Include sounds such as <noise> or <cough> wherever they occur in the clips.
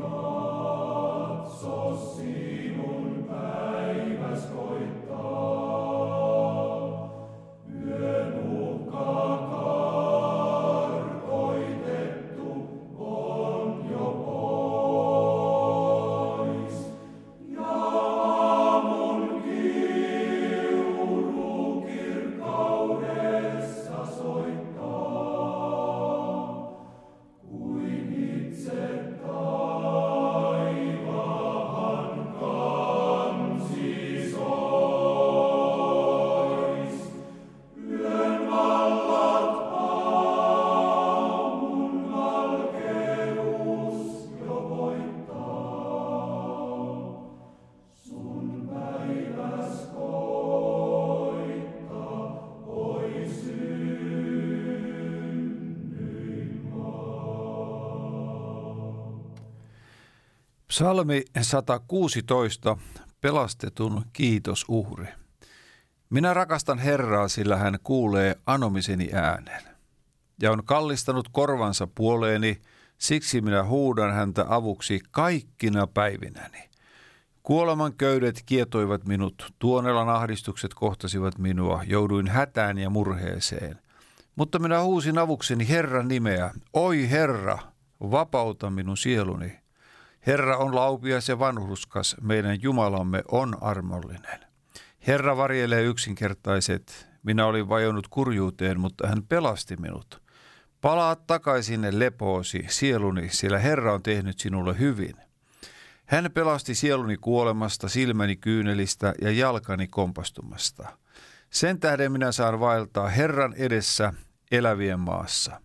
Oh. Psalmi 116, pelastetun kiitosuhri. Minä rakastan Herraa, sillä hän kuulee anomiseni äänen. Ja on kallistanut korvansa puoleeni, siksi minä huudan häntä avuksi kaikkina päivinäni. Kuoleman köydet kietoivat minut, tuonelan ahdistukset kohtasivat minua, jouduin hätään ja murheeseen. Mutta minä huusin avukseni Herran nimeä, oi Herra, vapauta minun sieluni. Herra on laupias ja vanhurskas, meidän Jumalamme on armollinen. Herra varjelee yksinkertaiset, minä olin vajonnut kurjuuteen, mutta hän pelasti minut. Palaa takaisin lepoosi, sieluni, sillä Herra on tehnyt sinulle hyvin. Hän pelasti sieluni kuolemasta, silmäni kyynelistä ja jalkani kompastumasta. Sen tähden minä saan vaeltaa Herran edessä elävien maassa.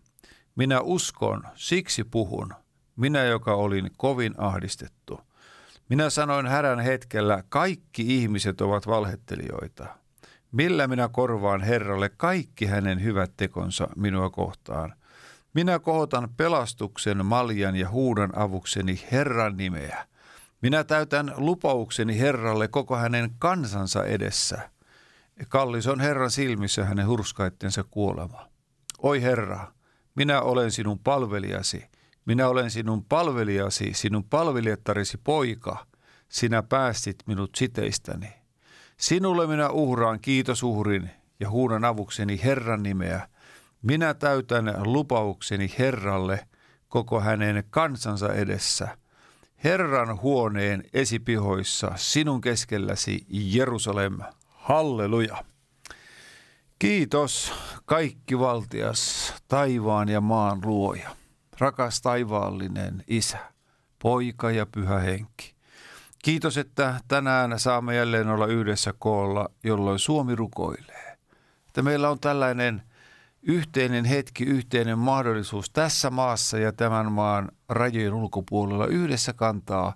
Minä uskon, siksi puhun – minä joka olin kovin ahdistettu. Minä sanoin härän hetkellä, kaikki ihmiset ovat valhettelijoita. Millä minä korvaan Herralle kaikki hänen hyvät tekonsa minua kohtaan? Minä kohotan pelastuksen maljan ja huudan avukseni Herran nimeä. Minä täytän lupaukseni Herralle koko hänen kansansa edessä. Kallis on Herran silmissä hänen hurskaittensa kuolema. Oi Herra, minä olen sinun palvelijasi – minä olen sinun palvelijasi, sinun palvelijattarisi poika. Sinä päästit minut siteistäni. Sinulle minä uhraan kiitosuhrin ja huudan avukseni Herran nimeä. Minä täytän lupaukseni Herralle koko hänen kansansa edessä. Herran huoneen esipihoissa sinun keskelläsi Jerusalem. Halleluja. Kiitos kaikki valtias, taivaan ja maan luoja rakas taivaallinen Isä, Poika ja Pyhä Henki. Kiitos, että tänään saamme jälleen olla yhdessä koolla, jolloin Suomi rukoilee. Että meillä on tällainen yhteinen hetki, yhteinen mahdollisuus tässä maassa ja tämän maan rajojen ulkopuolella yhdessä kantaa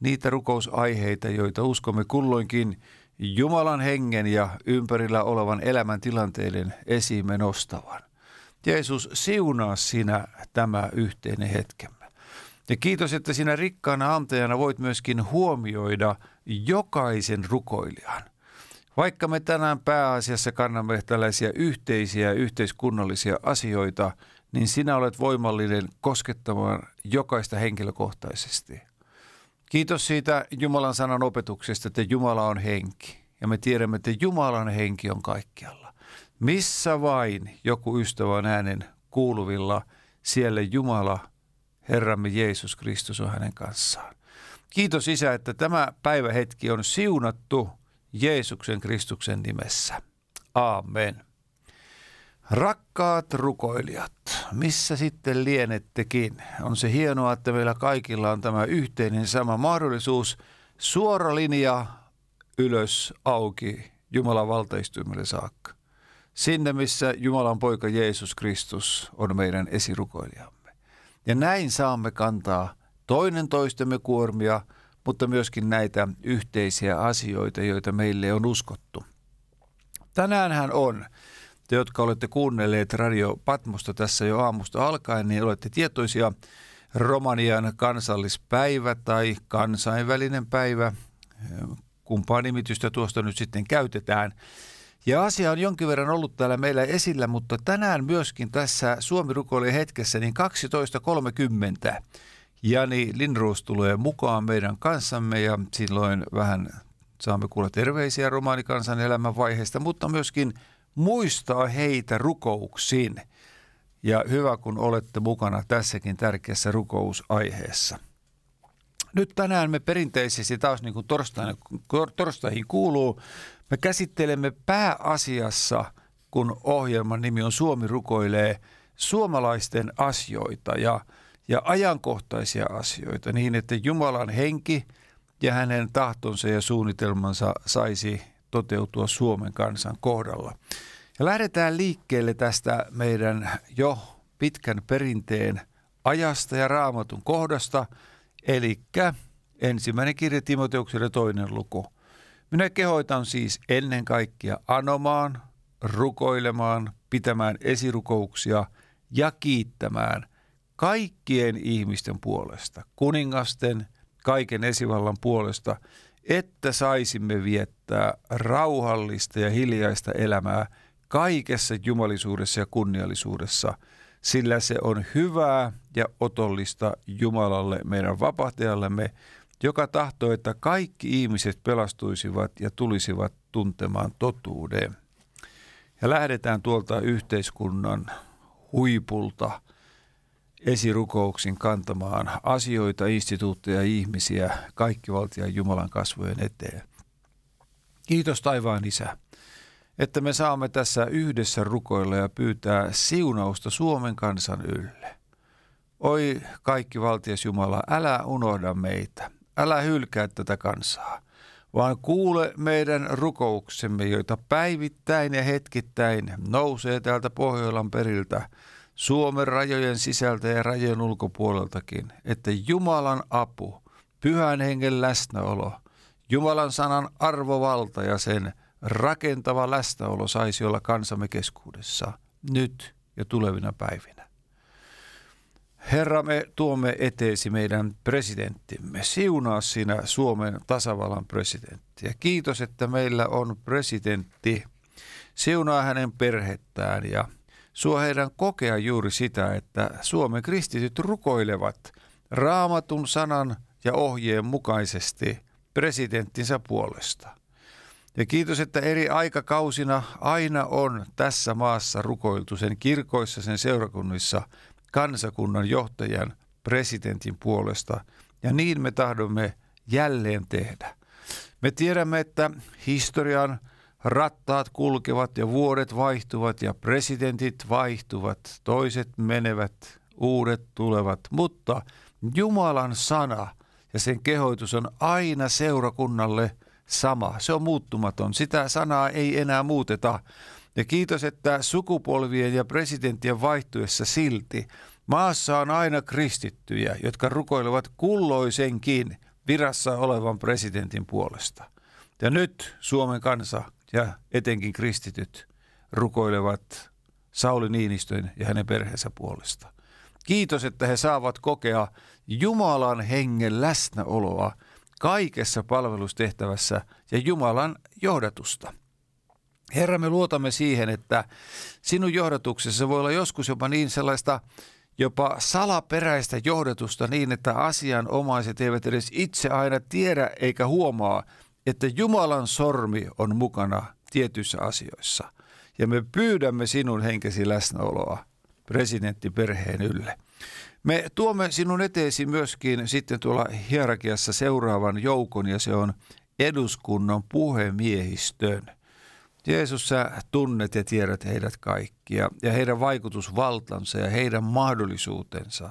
niitä rukousaiheita, joita uskomme kulloinkin Jumalan hengen ja ympärillä olevan elämän tilanteiden esiimme nostavan. Jeesus, siunaa sinä tämä yhteinen hetkemme. Ja kiitos, että sinä rikkaana antajana voit myöskin huomioida jokaisen rukoilijan. Vaikka me tänään pääasiassa kannamme tällaisia yhteisiä yhteiskunnallisia asioita, niin sinä olet voimallinen koskettamaan jokaista henkilökohtaisesti. Kiitos siitä Jumalan sanan opetuksesta, että Jumala on henki. Ja me tiedämme, että Jumalan henki on kaikkialla. Missä vain joku ystävä on äänen kuuluvilla, siellä Jumala, Herramme Jeesus Kristus on hänen kanssaan. Kiitos Isä, että tämä päivähetki on siunattu Jeesuksen Kristuksen nimessä. Amen. Rakkaat rukoilijat, missä sitten lienettekin? On se hienoa, että meillä kaikilla on tämä yhteinen sama mahdollisuus. Suora linja ylös auki Jumalan valtaistuimelle saakka sinne, missä Jumalan poika Jeesus Kristus on meidän esirukoilijamme. Ja näin saamme kantaa toinen toistemme kuormia, mutta myöskin näitä yhteisiä asioita, joita meille on uskottu. Tänäänhän on, te jotka olette kuunnelleet Radio Patmosta tässä jo aamusta alkaen, niin olette tietoisia Romanian kansallispäivä tai kansainvälinen päivä, kumpaa nimitystä tuosta nyt sitten käytetään – ja asia on jonkin verran ollut täällä meillä esillä, mutta tänään myöskin tässä Suomi rukoilee hetkessä niin 12.30 Jani Lindroos tulee mukaan meidän kanssamme ja silloin vähän saamme kuulla terveisiä romaanikansan elämän vaiheesta, mutta myöskin muistaa heitä rukouksiin. Ja hyvä, kun olette mukana tässäkin tärkeässä rukousaiheessa. Nyt tänään me perinteisesti taas niin kuin torstaihin kuuluu, me käsittelemme pääasiassa, kun ohjelman nimi on Suomi rukoilee, suomalaisten asioita ja, ja ajankohtaisia asioita niin, että Jumalan henki ja hänen tahtonsa ja suunnitelmansa saisi toteutua Suomen kansan kohdalla. Ja lähdetään liikkeelle tästä meidän jo pitkän perinteen ajasta ja raamatun kohdasta, eli ensimmäinen kirja Timoteukselle toinen luku. Minä kehoitan siis ennen kaikkea anomaan, rukoilemaan, pitämään esirukouksia ja kiittämään kaikkien ihmisten puolesta, kuningasten, kaiken esivallan puolesta, että saisimme viettää rauhallista ja hiljaista elämää kaikessa jumalisuudessa ja kunniallisuudessa, sillä se on hyvää ja otollista Jumalalle, meidän vapahtajallemme, joka tahtoo, että kaikki ihmiset pelastuisivat ja tulisivat tuntemaan totuuden. Ja lähdetään tuolta yhteiskunnan huipulta esirukouksin kantamaan asioita, instituutteja ja ihmisiä kaikkivaltian Jumalan kasvojen eteen. Kiitos taivaan Isä, että me saamme tässä yhdessä rukoilla ja pyytää siunausta Suomen kansan ylle. Oi kaikki valtias Jumala, älä unohda meitä, älä hylkää tätä kansaa, vaan kuule meidän rukouksemme, joita päivittäin ja hetkittäin nousee täältä Pohjolan periltä, Suomen rajojen sisältä ja rajojen ulkopuoleltakin, että Jumalan apu, pyhän hengen läsnäolo, Jumalan sanan arvovalta ja sen rakentava läsnäolo saisi olla kansamme keskuudessa nyt ja tulevina päivinä. Herra, me tuomme eteesi meidän presidenttimme. Siunaa sinä Suomen tasavallan presidentti. Ja kiitos, että meillä on presidentti. Siunaa hänen perhettään ja suo heidän kokea juuri sitä, että Suomen kristityt rukoilevat raamatun sanan ja ohjeen mukaisesti presidenttinsä puolesta. Ja kiitos, että eri aikakausina aina on tässä maassa rukoiltu sen kirkoissa, sen seurakunnissa kansakunnan johtajan presidentin puolesta. Ja niin me tahdomme jälleen tehdä. Me tiedämme, että historian Rattaat kulkevat ja vuodet vaihtuvat ja presidentit vaihtuvat, toiset menevät, uudet tulevat, mutta Jumalan sana ja sen kehoitus on aina seurakunnalle sama. Se on muuttumaton. Sitä sanaa ei enää muuteta. Ja kiitos, että sukupolvien ja presidenttien vaihtuessa silti maassa on aina kristittyjä, jotka rukoilevat kulloisenkin virassa olevan presidentin puolesta. Ja nyt Suomen kansa ja etenkin kristityt rukoilevat Sauli Niinistön ja hänen perheensä puolesta. Kiitos, että he saavat kokea Jumalan hengen läsnäoloa kaikessa palvelustehtävässä ja Jumalan johdatusta. Herra, me luotamme siihen, että sinun johdatuksessa voi olla joskus jopa niin sellaista jopa salaperäistä johdatusta niin, että asianomaiset eivät edes itse aina tiedä eikä huomaa, että Jumalan sormi on mukana tietyissä asioissa. Ja me pyydämme sinun henkesi läsnäoloa presidenttiperheen ylle. Me tuomme sinun eteesi myöskin sitten tuolla hierarkiassa seuraavan joukon ja se on eduskunnan puhemiehistön. Jeesus, sä tunnet ja tiedät heidät kaikkia ja heidän vaikutusvaltansa ja heidän mahdollisuutensa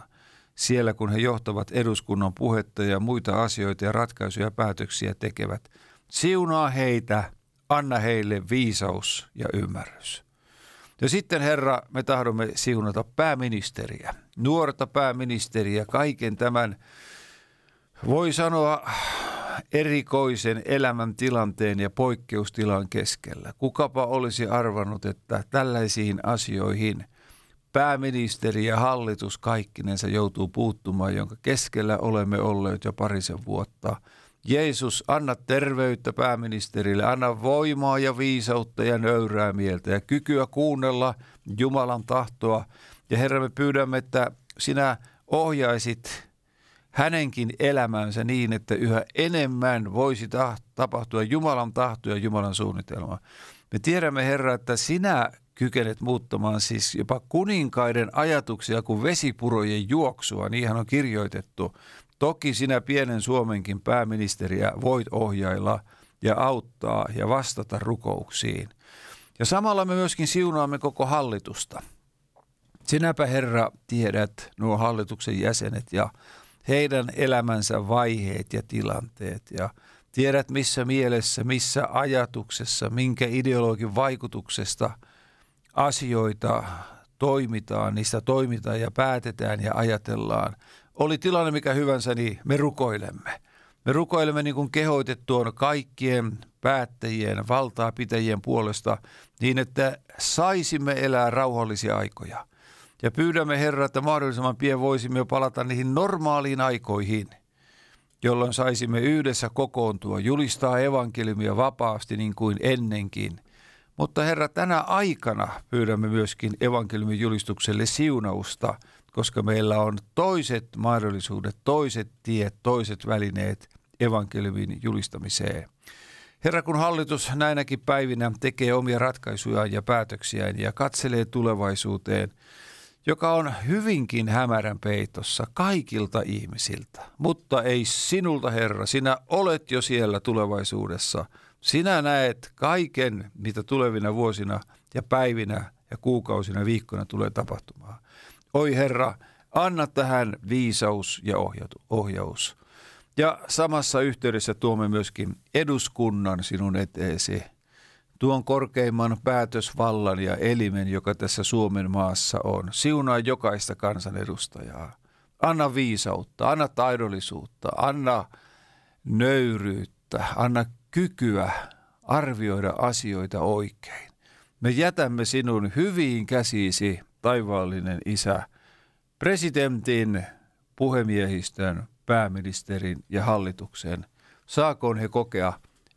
siellä, kun he johtavat eduskunnan puhetta ja muita asioita ja ratkaisuja ja päätöksiä tekevät. Siunaa heitä, anna heille viisaus ja ymmärrys. Ja sitten Herra, me tahdomme siunata pääministeriä, nuorta pääministeriä, kaiken tämän, voi sanoa, erikoisen elämäntilanteen ja poikkeustilan keskellä. Kukapa olisi arvannut, että tällaisiin asioihin pääministeri ja hallitus kaikkinensa joutuu puuttumaan, jonka keskellä olemme olleet jo parisen vuotta – Jeesus, anna terveyttä pääministerille, anna voimaa ja viisautta ja nöyrää mieltä ja kykyä kuunnella Jumalan tahtoa. Ja Herra, me pyydämme, että sinä ohjaisit hänenkin elämänsä niin, että yhä enemmän voisi tapahtua Jumalan tahto ja Jumalan suunnitelma. Me tiedämme, Herra, että sinä kykenet muuttamaan siis jopa kuninkaiden ajatuksia kuin vesipurojen juoksua. Niinhän on kirjoitettu. Toki sinä pienen Suomenkin pääministeriä voit ohjailla ja auttaa ja vastata rukouksiin. Ja samalla me myöskin siunaamme koko hallitusta. Sinäpä Herra tiedät nuo hallituksen jäsenet ja heidän elämänsä vaiheet ja tilanteet ja tiedät missä mielessä, missä ajatuksessa, minkä ideologin vaikutuksesta asioita toimitaan, niistä toimitaan ja päätetään ja ajatellaan. Oli tilanne mikä hyvänsä, niin me rukoilemme. Me rukoilemme niin kuin kehoitettu on kaikkien päättäjien, valtaapitäjien puolesta niin, että saisimme elää rauhallisia aikoja. Ja pyydämme Herra, että mahdollisimman pian voisimme palata niihin normaaliin aikoihin, jolloin saisimme yhdessä kokoontua, julistaa evankeliumia vapaasti niin kuin ennenkin. Mutta Herra, tänä aikana pyydämme myöskin evankeliumin julistukselle siunausta, koska meillä on toiset mahdollisuudet, toiset tiet, toiset välineet evankeliumin julistamiseen. Herra, kun hallitus näinäkin päivinä tekee omia ratkaisujaan ja päätöksiään ja katselee tulevaisuuteen – joka on hyvinkin hämärän peitossa kaikilta ihmisiltä. Mutta ei sinulta, Herra, sinä olet jo siellä tulevaisuudessa. Sinä näet kaiken, mitä tulevina vuosina ja päivinä ja kuukausina, viikkoina tulee tapahtumaan. Oi Herra, anna tähän viisaus ja ohjaus. Ja samassa yhteydessä tuomme myöskin eduskunnan sinun eteesi – tuon korkeimman päätösvallan ja elimen, joka tässä Suomen maassa on. Siunaa jokaista kansanedustajaa. Anna viisautta, anna taidollisuutta, anna nöyryyttä, anna kykyä arvioida asioita oikein. Me jätämme sinun hyviin käsisi, taivaallinen Isä, presidentin, puhemiehistön, pääministerin ja hallituksen. Saakoon he kokea,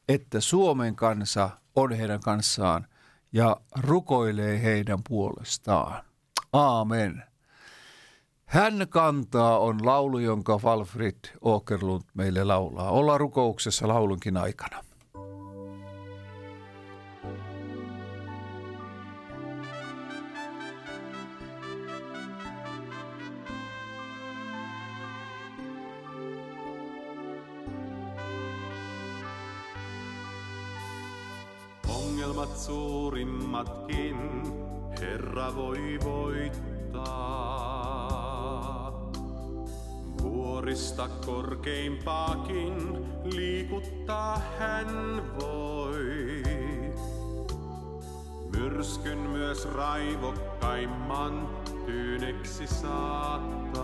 että Suomen kansa – on heidän kanssaan ja rukoilee heidän puolestaan. Aamen. Hän kantaa on laulu, jonka Valfrid Åkerlund meille laulaa. Ollaan rukouksessa laulunkin aikana. Vuorista korkeimpaakin liikuttaa hän voi. Myrskyn myös raivokkaimman tyyneksi saattaa.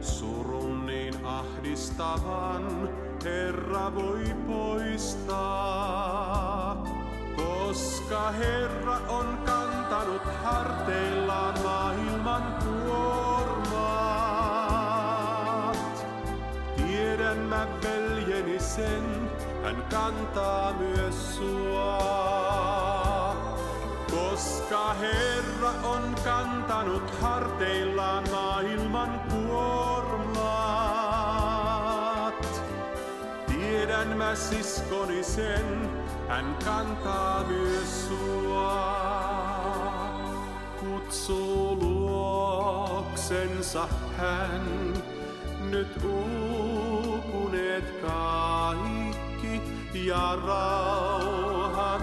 Surun niin ahdistavan Herra voi poistaa, koska Herra on kantanut harteillaan kantaa myös sua. Koska Herra on kantanut harteillaan maailman kuormat. Tiedän mä siskoni sen, hän kantaa myös sua. Kutsu luoksensa hän, nyt uupuneet kaikki ja rauhan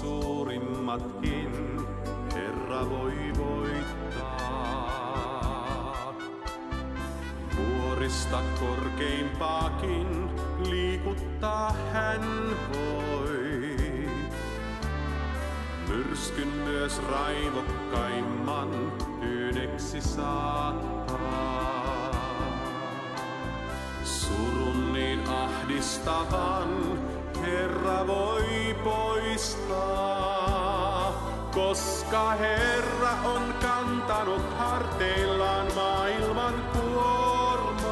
suurimmatkin Herra voi Myrskyn myös raivokkaimman tyyneksi saattaa. Surun niin ahdistavan Herra voi poistaa, koska Herra on kantanut harteillaan maailman kuormat.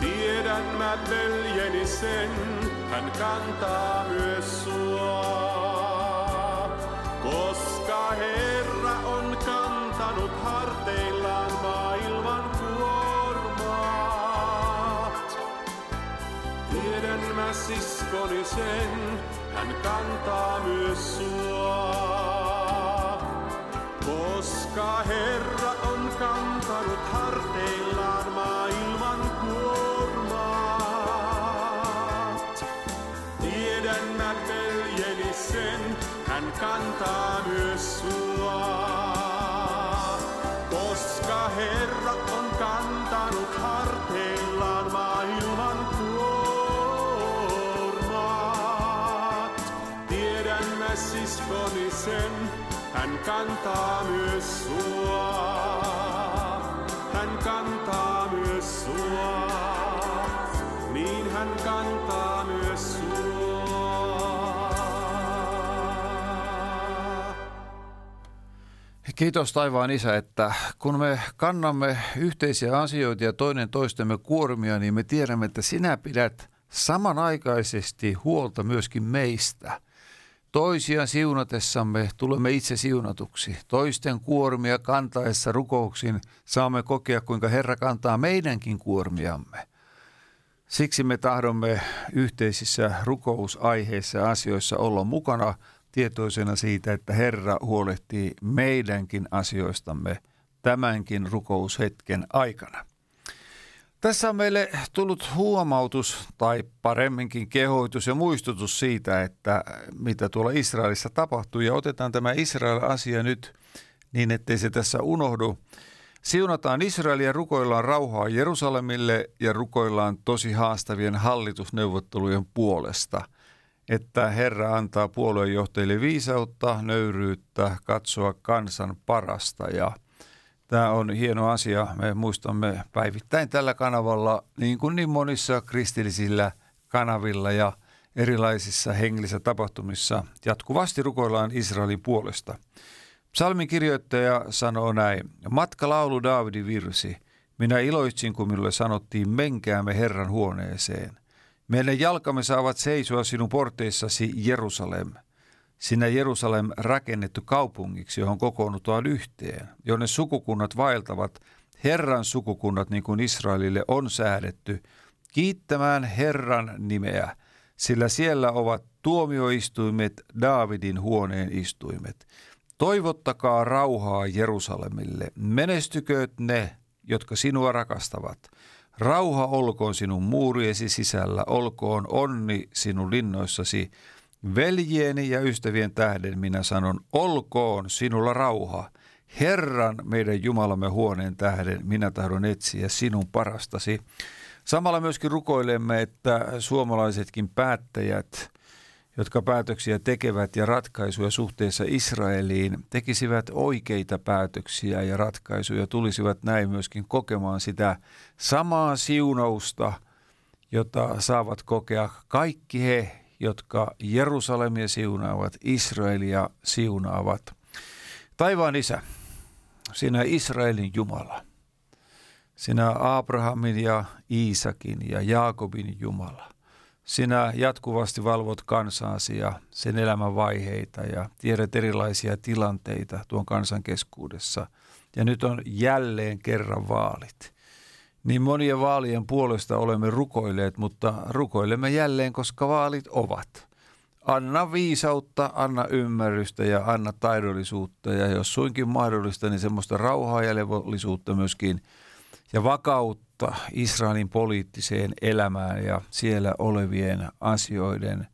Tiedämmät veljeni sen, hän kantaa myös sua. Koska Herra on kantanut harteillaan maailman kuormat. Tiedän mä siskoni sen, hän kantaa myös sua. Koska Herra on kantanut harteillaan hän kantaa myös sua. Koska Herra on kantanut harteillaan maailman kuormat. Tiedän mä siskoni sen, hän kantaa myös sua. Hän kantaa myös sua. Niin hän kantaa Kiitos taivaan isä, että kun me kannamme yhteisiä asioita ja toinen toistemme kuormia, niin me tiedämme, että sinä pidät samanaikaisesti huolta myöskin meistä. Toisia siunatessamme tulemme itse siunatuksi. Toisten kuormia kantaessa rukouksin saamme kokea, kuinka Herra kantaa meidänkin kuormiamme. Siksi me tahdomme yhteisissä rukousaiheissa ja asioissa olla mukana tietoisena siitä, että Herra huolehtii meidänkin asioistamme tämänkin rukoushetken aikana. Tässä on meille tullut huomautus tai paremminkin kehoitus ja muistutus siitä, että mitä tuolla Israelissa tapahtuu. Ja otetaan tämä Israel-asia nyt niin, ettei se tässä unohdu. Siunataan Israelia rukoillaan rauhaa Jerusalemille ja rukoillaan tosi haastavien hallitusneuvottelujen puolesta, että Herra antaa puoluejohtajille viisautta, nöyryyttä, katsoa kansan parasta ja Tämä on hieno asia. Me muistamme päivittäin tällä kanavalla, niin kuin niin monissa kristillisillä kanavilla ja erilaisissa hengellisissä tapahtumissa, jatkuvasti rukoillaan Israelin puolesta. Psalmin kirjoittaja sanoo näin, matkalaulu Daavidin virsi. Minä iloitsin, kun minulle sanottiin, menkäämme Herran huoneeseen. Meidän jalkamme saavat seisoa sinun porteissasi Jerusalem. Sinä Jerusalem rakennettu kaupungiksi, johon kokoonnutaan yhteen, jonne sukukunnat vaeltavat, Herran sukukunnat, niin kuin Israelille on säädetty, kiittämään Herran nimeä, sillä siellä ovat tuomioistuimet, Daavidin huoneen istuimet. Toivottakaa rauhaa Jerusalemille, menestykööt ne, jotka sinua rakastavat. Rauha olkoon sinun muuriesi sisällä, olkoon onni sinun linnoissasi. Veljieni ja ystävien tähden minä sanon, olkoon sinulla rauha. Herran meidän Jumalamme huoneen tähden minä tahdon etsiä sinun parastasi. Samalla myöskin rukoilemme, että suomalaisetkin päättäjät, jotka päätöksiä tekevät ja ratkaisuja suhteessa Israeliin, tekisivät oikeita päätöksiä ja ratkaisuja, tulisivat näin myöskin kokemaan sitä samaa siunausta, jota saavat kokea kaikki he, jotka Jerusalemia siunaavat, Israelia siunaavat. Taivaan isä, sinä Israelin Jumala, sinä Abrahamin ja Iisakin ja Jaakobin Jumala. Sinä jatkuvasti valvot kansaasi ja sen elämän vaiheita ja tiedät erilaisia tilanteita tuon kansan keskuudessa. Ja nyt on jälleen kerran vaalit. Niin monia vaalien puolesta olemme rukoilleet, mutta rukoilemme jälleen, koska vaalit ovat. Anna viisautta, anna ymmärrystä ja anna taidollisuutta ja jos suinkin mahdollista, niin semmoista rauhaa ja levollisuutta myöskin ja vakautta Israelin poliittiseen elämään ja siellä olevien asioiden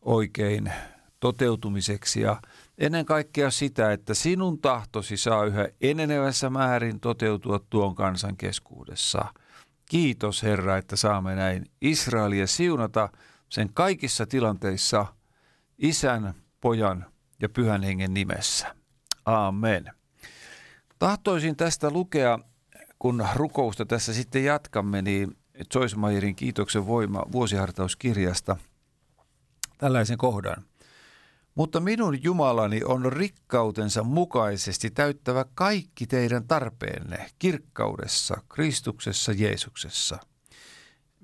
oikein toteutumiseksi ja ennen kaikkea sitä, että sinun tahtosi saa yhä enenevässä määrin toteutua tuon kansan keskuudessa. Kiitos Herra, että saamme näin Israelia siunata sen kaikissa tilanteissa isän, pojan ja pyhän hengen nimessä. Amen. Tahtoisin tästä lukea, kun rukousta tässä sitten jatkamme, niin Joyce kiitoksen voima vuosihartauskirjasta tällaisen kohdan. Mutta minun Jumalani on rikkautensa mukaisesti täyttävä kaikki teidän tarpeenne kirkkaudessa, Kristuksessa, Jeesuksessa.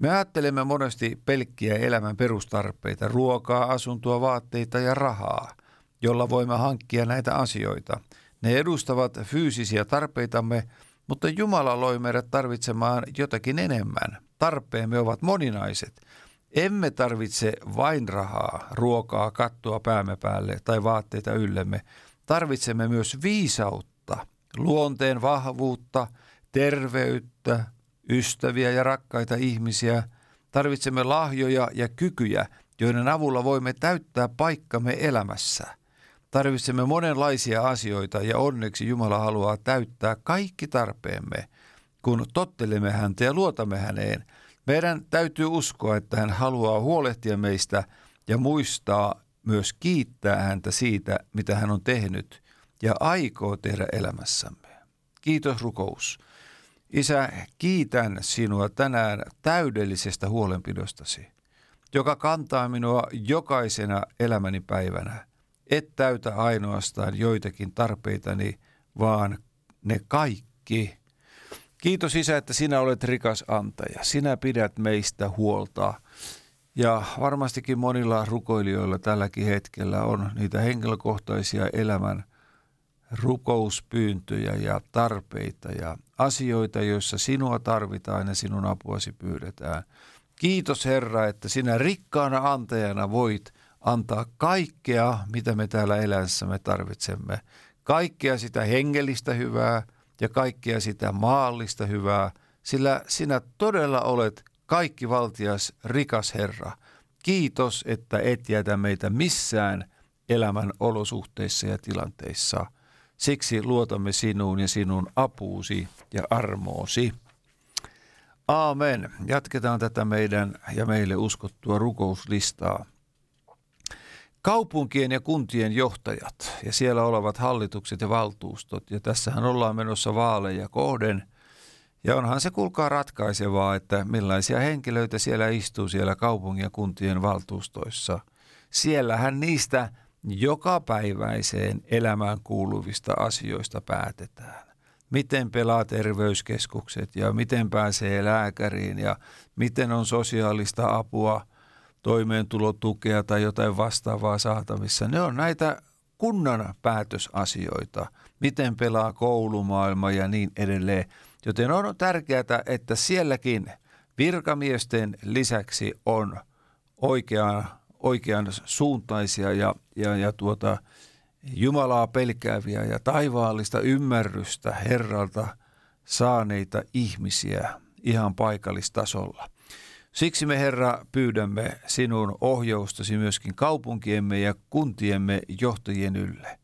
Me ajattelemme monesti pelkkiä elämän perustarpeita, ruokaa, asuntoa, vaatteita ja rahaa, jolla voimme hankkia näitä asioita. Ne edustavat fyysisiä tarpeitamme, mutta Jumala loi meidät tarvitsemaan jotakin enemmän. Tarpeemme ovat moninaiset. Emme tarvitse vain rahaa, ruokaa, kattoa päämme päälle tai vaatteita yllemme. Tarvitsemme myös viisautta, luonteen vahvuutta, terveyttä, ystäviä ja rakkaita ihmisiä. Tarvitsemme lahjoja ja kykyjä, joiden avulla voimme täyttää paikkamme elämässä. Tarvitsemme monenlaisia asioita ja onneksi Jumala haluaa täyttää kaikki tarpeemme, kun tottelemme häntä ja luotamme häneen. Meidän täytyy uskoa, että hän haluaa huolehtia meistä ja muistaa myös kiittää häntä siitä, mitä hän on tehnyt ja aikoo tehdä elämässämme. Kiitos rukous. Isä, kiitän sinua tänään täydellisestä huolenpidostasi, joka kantaa minua jokaisena elämäni päivänä. Et täytä ainoastaan joitakin tarpeitani, vaan ne kaikki. Kiitos Isä, että sinä olet rikas antaja. Sinä pidät meistä huolta. Ja varmastikin monilla rukoilijoilla tälläkin hetkellä on niitä henkilökohtaisia elämän rukouspyyntöjä ja tarpeita ja asioita, joissa sinua tarvitaan ja sinun apuasi pyydetään. Kiitos Herra, että sinä rikkaana antajana voit antaa kaikkea, mitä me täällä elämässämme tarvitsemme. Kaikkea sitä hengellistä hyvää ja kaikkea sitä maallista hyvää, sillä sinä todella olet kaikki valtias rikas Herra. Kiitos, että et jätä meitä missään elämän olosuhteissa ja tilanteissa – Siksi luotamme sinuun ja sinun apuusi ja armoosi. Aamen. Jatketaan tätä meidän ja meille uskottua rukouslistaa. Kaupunkien ja kuntien johtajat ja siellä olevat hallitukset ja valtuustot, ja tässähän ollaan menossa vaaleja kohden. Ja onhan se kulkaa ratkaisevaa, että millaisia henkilöitä siellä istuu siellä kaupungin ja kuntien valtuustoissa. Siellähän niistä jokapäiväiseen elämään kuuluvista asioista päätetään. Miten pelaa terveyskeskukset ja miten pääsee lääkäriin ja miten on sosiaalista apua, toimeentulotukea tai jotain vastaavaa saatavissa. Ne on näitä kunnan päätösasioita, miten pelaa koulumaailma ja niin edelleen. Joten on tärkeää, että sielläkin virkamiesten lisäksi on oikeaa oikean suuntaisia ja, ja, ja tuota, Jumalaa pelkääviä ja taivaallista ymmärrystä Herralta saaneita ihmisiä ihan paikallistasolla. Siksi me Herra pyydämme sinun ohjaustasi myöskin kaupunkiemme ja kuntiemme johtajien ylle.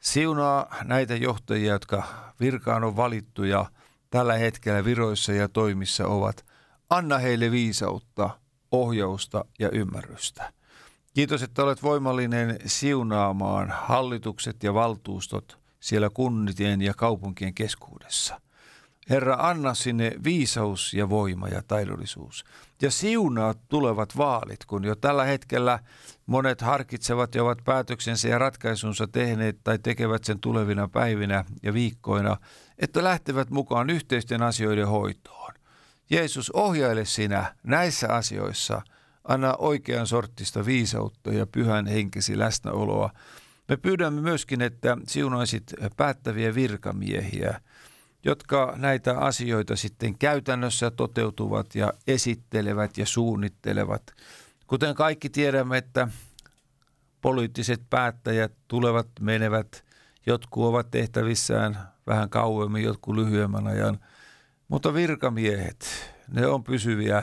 Siunaa näitä johtajia, jotka virkaan on valittu ja tällä hetkellä viroissa ja toimissa ovat. Anna heille viisautta, ohjausta ja ymmärrystä. Kiitos, että olet voimallinen siunaamaan hallitukset ja valtuustot siellä kunnitien ja kaupunkien keskuudessa. Herra, anna sinne viisaus ja voima ja taidollisuus. Ja siunaa tulevat vaalit, kun jo tällä hetkellä monet harkitsevat ja ovat päätöksensä ja ratkaisunsa tehneet tai tekevät sen tulevina päivinä ja viikkoina, että lähtevät mukaan yhteisten asioiden hoitoon. Jeesus, ohjaile sinä näissä asioissa – Anna oikean sorttista viisautta ja pyhän henkesi läsnäoloa. Me pyydämme myöskin, että siunaisit päättäviä virkamiehiä, jotka näitä asioita sitten käytännössä toteutuvat ja esittelevät ja suunnittelevat. Kuten kaikki tiedämme, että poliittiset päättäjät tulevat, menevät, jotkut ovat tehtävissään vähän kauemmin, jotkut lyhyemmän ajan, mutta virkamiehet, ne on pysyviä,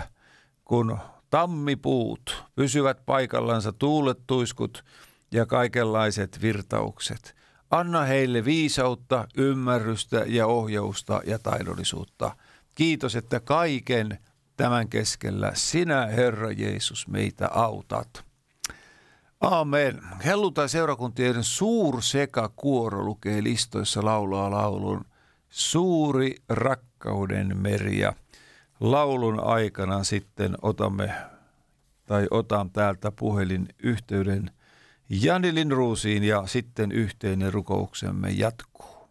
kun Tammipuut pysyvät paikallansa tuulettuiskut ja kaikenlaiset virtaukset. Anna heille viisautta, ymmärrystä ja ohjausta ja taidollisuutta. Kiitos, että kaiken tämän keskellä sinä, Herra Jeesus, meitä autat. Aamen. Helluntai seurakuntien kuoro lukee listoissa laulaa laulun Suuri rakkauden meriä laulun aikana sitten otamme tai otan täältä puhelin yhteyden Jani Linruusiin ja sitten yhteinen rukouksemme jatkuu.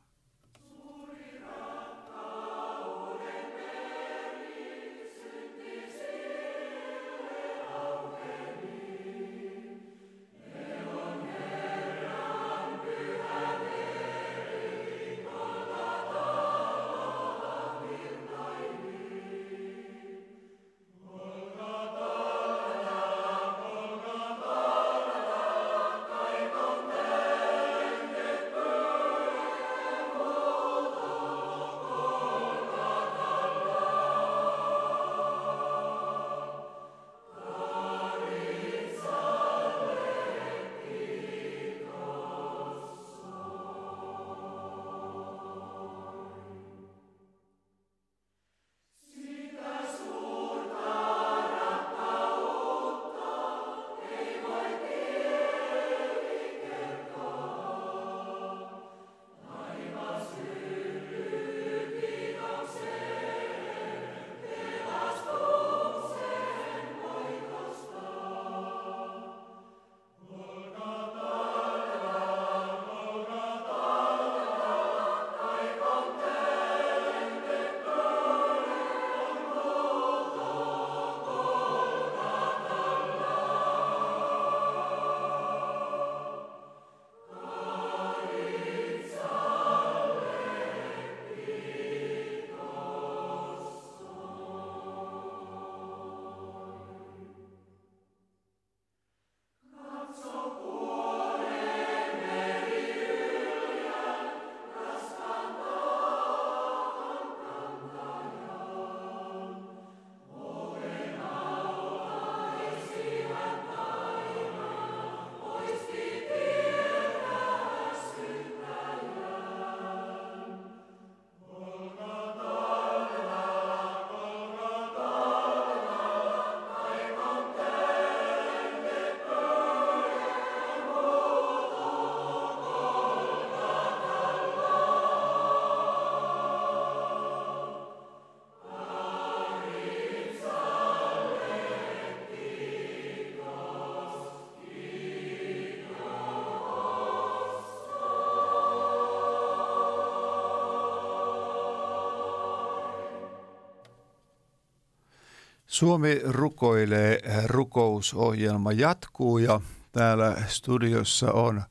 Suomi rukoilee rukousohjelma jatkuu ja täällä studiossa on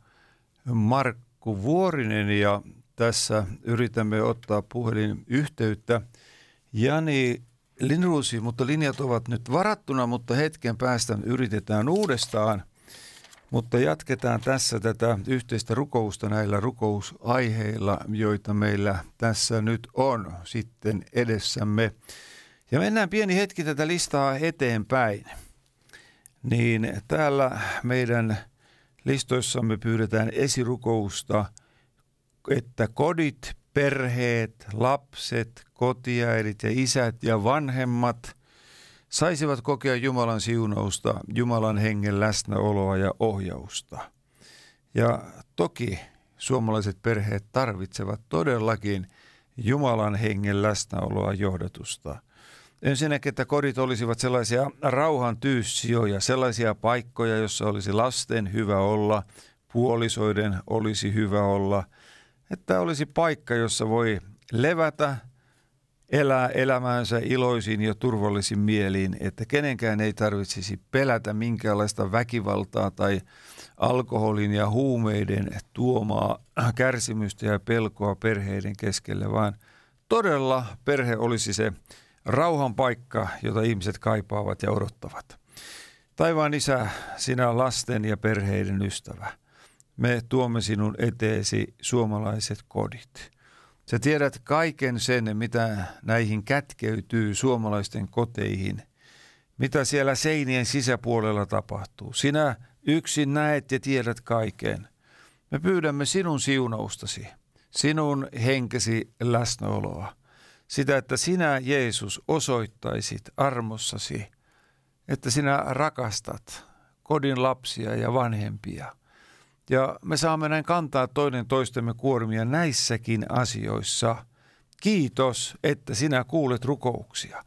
Markku Vuorinen ja tässä yritämme ottaa puhelin yhteyttä Jani Linruusi, mutta linjat ovat nyt varattuna, mutta hetken päästä yritetään uudestaan. Mutta jatketaan tässä tätä yhteistä rukousta näillä rukousaiheilla, joita meillä tässä nyt on sitten edessämme. Ja mennään pieni hetki tätä listaa eteenpäin. Niin täällä meidän listoissamme pyydetään esirukousta, että kodit, perheet, lapset, kotiäidit ja isät ja vanhemmat saisivat kokea Jumalan siunausta, Jumalan hengen läsnäoloa ja ohjausta. Ja toki suomalaiset perheet tarvitsevat todellakin Jumalan hengen läsnäoloa johdatusta – Ensinnäkin, että kodit olisivat sellaisia rauhan tyyssijoja, sellaisia paikkoja, jossa olisi lasten hyvä olla, puolisoiden olisi hyvä olla, että olisi paikka, jossa voi levätä, elää elämäänsä iloisin ja turvallisin mieliin, että kenenkään ei tarvitsisi pelätä minkäänlaista väkivaltaa tai alkoholin ja huumeiden tuomaa kärsimystä ja pelkoa perheiden keskelle, vaan todella perhe olisi se rauhan paikka, jota ihmiset kaipaavat ja odottavat. Taivaan isä, sinä lasten ja perheiden ystävä. Me tuomme sinun eteesi suomalaiset kodit. Sä tiedät kaiken sen, mitä näihin kätkeytyy suomalaisten koteihin, mitä siellä seinien sisäpuolella tapahtuu. Sinä yksin näet ja tiedät kaiken. Me pyydämme sinun siunaustasi, sinun henkesi läsnäoloa sitä, että sinä Jeesus osoittaisit armossasi, että sinä rakastat kodin lapsia ja vanhempia. Ja me saamme näin kantaa toinen toistemme kuormia näissäkin asioissa. Kiitos, että sinä kuulet rukouksia.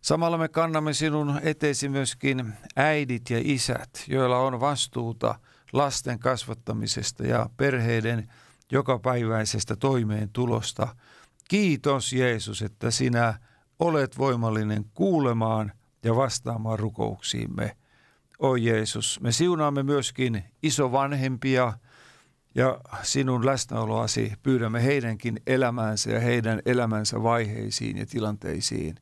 Samalla me kannamme sinun eteesi myöskin äidit ja isät, joilla on vastuuta lasten kasvattamisesta ja perheiden jokapäiväisestä toimeentulosta – Kiitos Jeesus, että sinä olet voimallinen kuulemaan ja vastaamaan rukouksiimme. O Jeesus, me siunaamme myöskin isovanhempia ja sinun läsnäoloasi pyydämme heidänkin elämäänsä ja heidän elämänsä vaiheisiin ja tilanteisiin.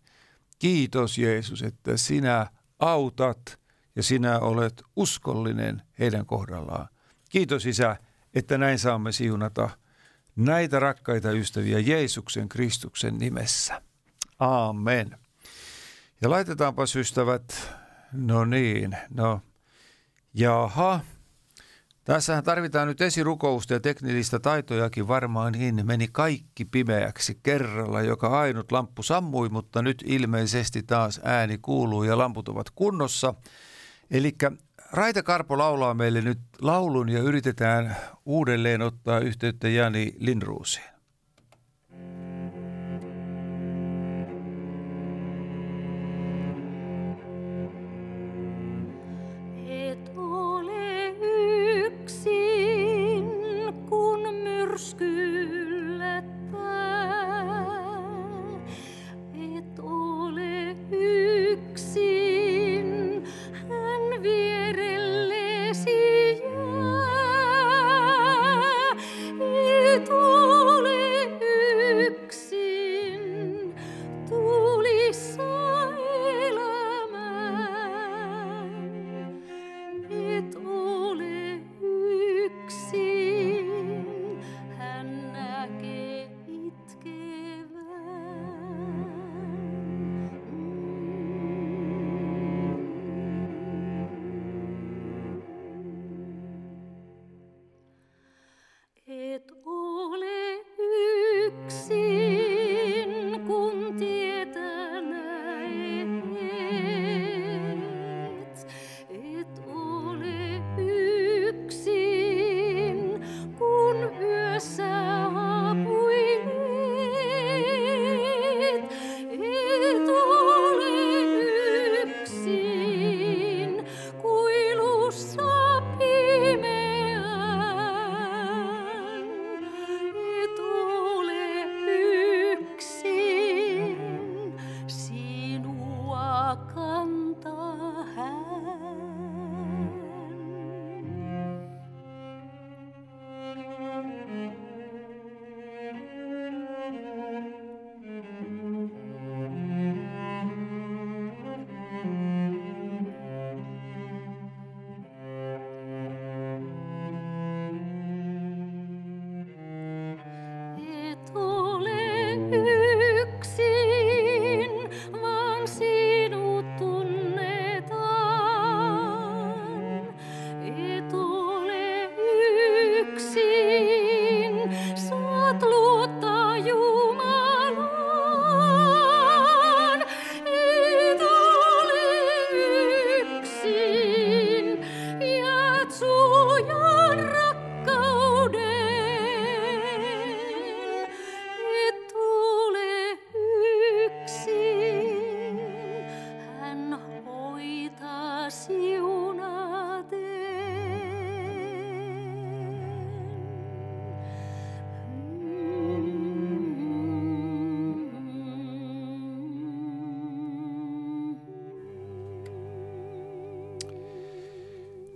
Kiitos Jeesus, että sinä autat ja sinä olet uskollinen heidän kohdallaan. Kiitos Isä, että näin saamme siunata – näitä rakkaita ystäviä Jeesuksen Kristuksen nimessä. Amen. Ja laitetaanpa ystävät, no niin, no jaha. Tässähän tarvitaan nyt esirukousta ja teknillistä taitojakin varmaan niin. Meni kaikki pimeäksi kerralla, joka ainut lamppu sammui, mutta nyt ilmeisesti taas ääni kuuluu ja lamput ovat kunnossa. Eli Raita Karpo laulaa meille nyt laulun ja yritetään uudelleen ottaa yhteyttä Jani Linruusiin. Tule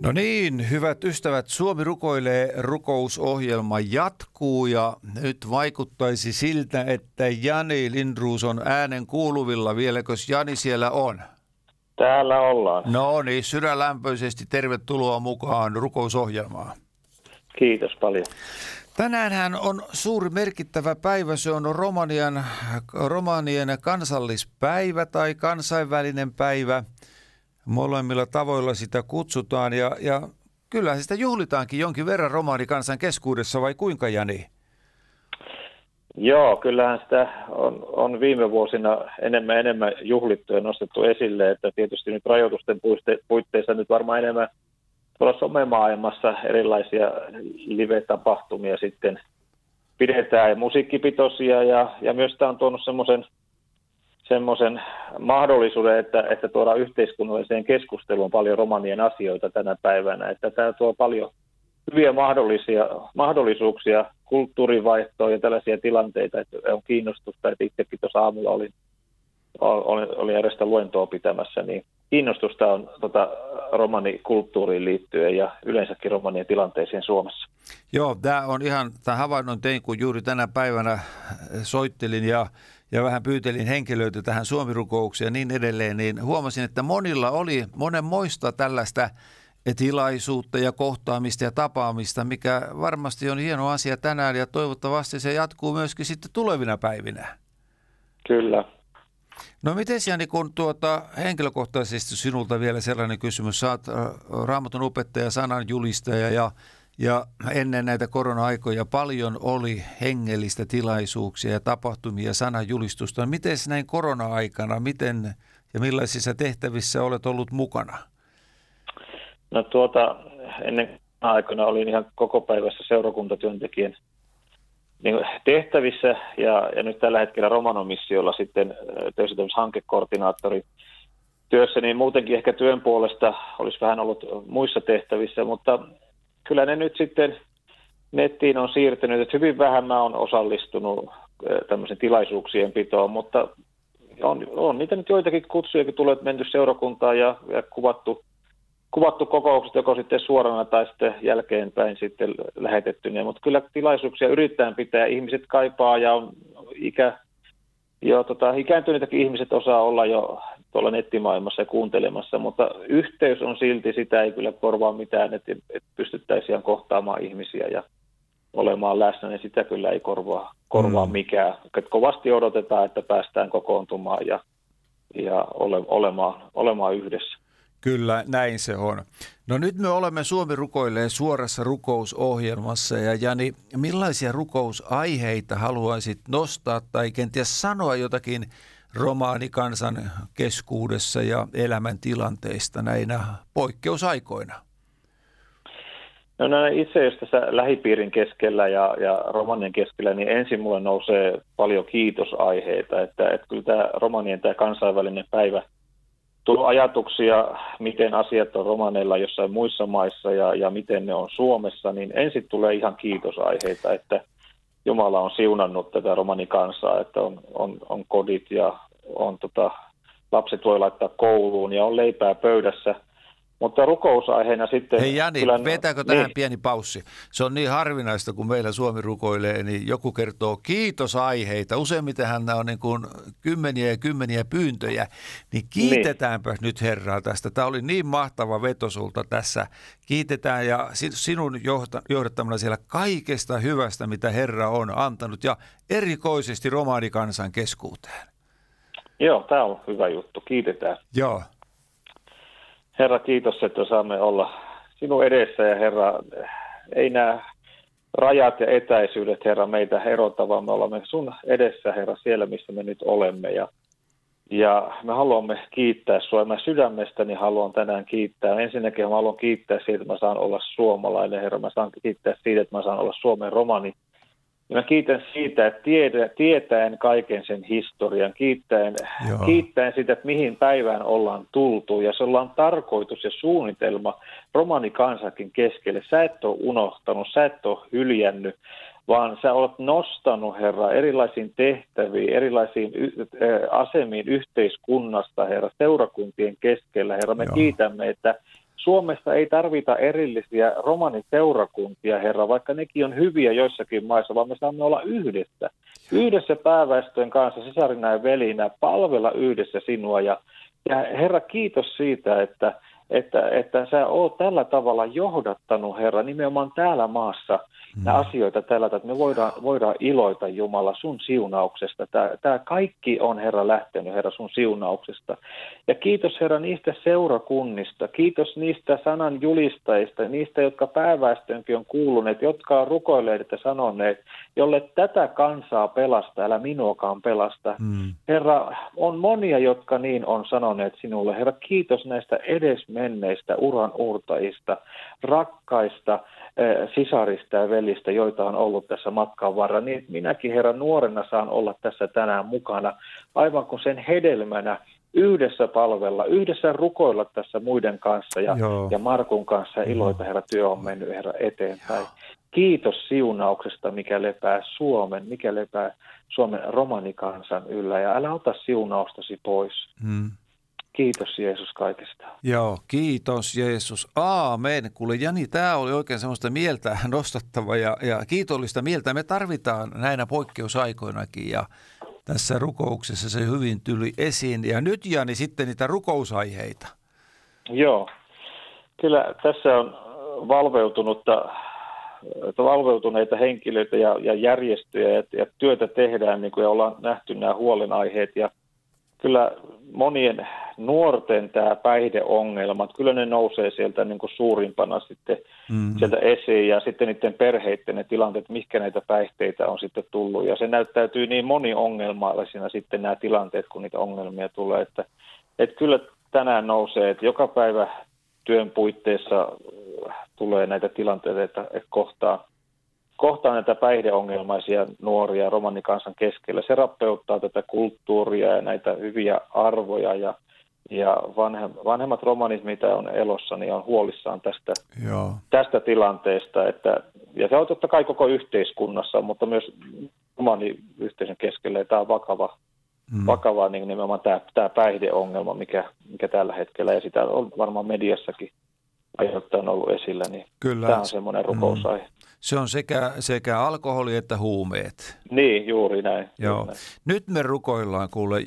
No niin, hyvät ystävät, Suomi rukoilee rukousohjelma jatkuu ja nyt vaikuttaisi siltä, että Jani Lindruus on äänen kuuluvilla. Vieläkö Jani siellä on? Täällä ollaan. No niin, sydänlämpöisesti tervetuloa mukaan rukousohjelmaan. Kiitos paljon. Tänään on suuri merkittävä päivä. Se on Romanian, Romanien kansallispäivä tai kansainvälinen päivä – molemmilla tavoilla sitä kutsutaan ja, ja kyllä sitä juhlitaankin jonkin verran romaanikansan keskuudessa vai kuinka Jani? Joo, kyllähän sitä on, on viime vuosina enemmän enemmän juhlittu ja nostettu esille, että tietysti nyt rajoitusten puitteissa nyt varmaan enemmän tuolla somemaailmassa erilaisia live-tapahtumia sitten pidetään ja musiikkipitoisia ja, ja myös tämä on tuonut semmoisen semmoisen mahdollisuuden, että, että tuodaan yhteiskunnalliseen keskusteluun paljon romanien asioita tänä päivänä. Että tämä tuo paljon hyviä mahdollisia, mahdollisuuksia kulttuurivaihtoon ja tällaisia tilanteita, että on kiinnostusta, että itsekin tuossa aamulla olin, olin, olin edestä luentoa pitämässä, niin kiinnostusta on tota, romanikulttuuriin liittyen ja yleensäkin romanien tilanteeseen Suomessa. Joo, tämä on ihan, tämä havainnon tein, kun juuri tänä päivänä soittelin ja ja vähän pyytelin henkilöitä tähän suomirukoukseen ja niin edelleen, niin huomasin, että monilla oli monen moista tällaista tilaisuutta ja kohtaamista ja tapaamista, mikä varmasti on hieno asia tänään ja toivottavasti se jatkuu myöskin sitten tulevina päivinä. Kyllä. No miten Jani, kun tuota, henkilökohtaisesti sinulta vielä sellainen kysymys, saat äh, raamatun opettaja, sanan julistaja ja ja ennen näitä korona-aikoja paljon oli hengellistä tilaisuuksia ja tapahtumia sanajulistusta. Miten näin korona-aikana, miten ja millaisissa tehtävissä olet ollut mukana? No tuota, ennen aikana olin ihan koko päivässä seurakuntatyöntekijän niin tehtävissä ja, ja nyt tällä hetkellä Romanomissiolla sitten töissä hankekoordinaattori työssä, niin muutenkin ehkä työn puolesta olisi vähän ollut muissa tehtävissä, mutta kyllä ne nyt sitten nettiin on siirtynyt, että hyvin vähän mä olen osallistunut tämmöisen tilaisuuksien pitoon, mutta on, on niitä nyt joitakin kutsujakin tulee menty seurakuntaan ja, ja kuvattu, kuvattu kokoukset joko sitten suorana tai sitten jälkeenpäin sitten lähetettynä, mutta kyllä tilaisuuksia yritetään pitää, ihmiset kaipaa ja on ikä, jo tota, ikääntyneitä ihmiset osaa olla jo tuolla nettimaailmassa kuuntelemassa, mutta yhteys on silti, sitä ei kyllä korvaa mitään, että, että pystyttäisiin kohtaamaan ihmisiä ja olemaan läsnä, niin sitä kyllä ei korvaa, korvaa mm. mikään. Että kovasti odotetaan, että päästään kokoontumaan ja, ja ole, olemaan, olemaan yhdessä. Kyllä, näin se on. No nyt me olemme Suomi rukoilee suorassa rukousohjelmassa ja Jani, millaisia rukousaiheita haluaisit nostaa tai kenties sanoa jotakin romaanikansan keskuudessa ja elämäntilanteista näinä poikkeusaikoina? No näin itse jos tässä lähipiirin keskellä ja, ja romanien keskellä, niin ensin mulle nousee paljon kiitosaiheita, että, että kyllä tämä romanien tämä kansainvälinen päivä tuo ajatuksia, miten asiat on romaneilla jossain muissa maissa ja, ja miten ne on Suomessa, niin ensin tulee ihan kiitosaiheita, että Jumala on siunannut tätä romanikansaa, että on, on, on kodit ja on tota, lapset voi laittaa kouluun ja on leipää pöydässä – mutta rukousaiheena sitten... Hei Jani, kyllä, vetääkö tähän niin. pieni paussi? Se on niin harvinaista, kun meillä Suomi rukoilee, niin joku kertoo kiitosaiheita. Useimmitenhän nämä on niin kuin kymmeniä ja kymmeniä pyyntöjä. Niin kiitetäänpä niin. nyt Herraa tästä. Tämä oli niin mahtava veto sulta tässä. Kiitetään ja sinun johdattamana siellä kaikesta hyvästä, mitä Herra on antanut ja erikoisesti romaanikansan keskuuteen. Joo, tämä on hyvä juttu. Kiitetään. Joo. Herra, kiitos, että saamme olla sinun edessä ja Herra, ei nämä rajat ja etäisyydet, Herra, meitä erota, vaan me olemme sun edessä, Herra, siellä, missä me nyt olemme. Ja, ja me haluamme kiittää sinua. Mä sydämestäni haluan tänään kiittää. Ensinnäkin mä haluan kiittää siitä, että mä saan olla suomalainen, Herra. Mä saan kiittää siitä, että mä saan olla Suomen romani. Ja mä kiitän siitä, että tiedä, tietäen kaiken sen historian, kiittäen, Joo. kiittäen sitä, että mihin päivään ollaan tultu. Ja se ollaan tarkoitus ja suunnitelma romanikansakin keskelle. Sä et ole unohtanut, sä et ole hyljännyt, vaan sä olet nostanut, Herra, erilaisiin tehtäviin, erilaisiin y- asemiin yhteiskunnasta, Herra, seurakuntien keskellä. Herra, me Joo. kiitämme, että Suomessa ei tarvita erillisiä romaniseurakuntia, herra, vaikka nekin on hyviä joissakin maissa, vaan me saamme olla yhdessä. Yhdessä pääväestön kanssa, sisarina ja velinä, palvella yhdessä sinua. Ja, ja herra, kiitos siitä, että, että, että sä oot tällä tavalla johdattanut, herra, nimenomaan täällä maassa mm. asioita tällä että me voidaan, voidaan iloita Jumala sun siunauksesta. Tämä, tämä kaikki on, herra, lähtenyt, herra, sun siunauksesta. Ja kiitos, herra, niistä seurakunnista. Kiitos niistä sanan julistajista, niistä, jotka pääväestönkin on kuuluneet, jotka on rukoilleet ja sanoneet, jolle tätä kansaa pelasta, älä minuakaan pelasta. Mm. Herra, on monia, jotka niin on sanoneet sinulle. Herra, kiitos näistä edesmenneistä uran uurtajista, rakkaista eh, sisarista ja velistä, joita on ollut tässä matkan varrella. Niin minäkin, Herra, nuorena saan olla tässä tänään mukana, aivan kuin sen hedelmänä yhdessä palvella, yhdessä rukoilla tässä muiden kanssa ja, Joo. ja Markun kanssa iloita, Herra, työ on mennyt, Herra, eteenpäin. Kiitos siunauksesta, mikä lepää Suomen, mikä lepää Suomen romanikansan yllä. Ja älä ota siunaustasi pois. Mm. Kiitos Jeesus kaikesta. Joo, kiitos Jeesus. Aamen. Kuule Jani, tämä oli oikein semmoista mieltä nostattava ja, ja kiitollista mieltä. Me tarvitaan näinä poikkeusaikoinakin ja tässä rukouksessa se hyvin tuli esiin. Ja nyt Jani sitten niitä rukousaiheita. Joo. Kyllä tässä on valveutunutta, valveutuneita henkilöitä ja, ja järjestöjä ja, ja työtä tehdään, niin kuin ja ollaan nähty nämä huolenaiheet. Ja kyllä monien nuorten tämä päihdeongelmat, kyllä ne nousee sieltä niin kuin suurimpana sitten Mm. sieltä esiin ja sitten niiden perheiden ne tilanteet, mihinkä näitä päihteitä on sitten tullut. Ja se näyttäytyy niin moniongelmallisina sitten nämä tilanteet, kun niitä ongelmia tulee, että, että kyllä tänään nousee, että joka päivä työn puitteissa äh, tulee näitä tilanteita, että kohtaa, kohtaa näitä päihdeongelmaisia nuoria romanikansan keskellä. Se rappeuttaa tätä kulttuuria ja näitä hyviä arvoja ja, ja vanhem, vanhemmat romanit, mitä on elossa, niin on huolissaan tästä, Joo. tästä tilanteesta. Että, ja se on totta kai koko yhteiskunnassa, mutta myös romaniyhteisön keskellä. Ja tämä on vakava, Mm. vakava niin nimenomaan tämä, tämä päihdeongelma, mikä, mikä tällä hetkellä, ja sitä on varmaan mediassakin ajoittain ollut esillä, niin Kyllä. tämä on semmoinen rukousaihe. Se on sekä, sekä alkoholi että huumeet. Niin, juuri näin. Joo. Juuri näin. Nyt me rukoillaan, kuule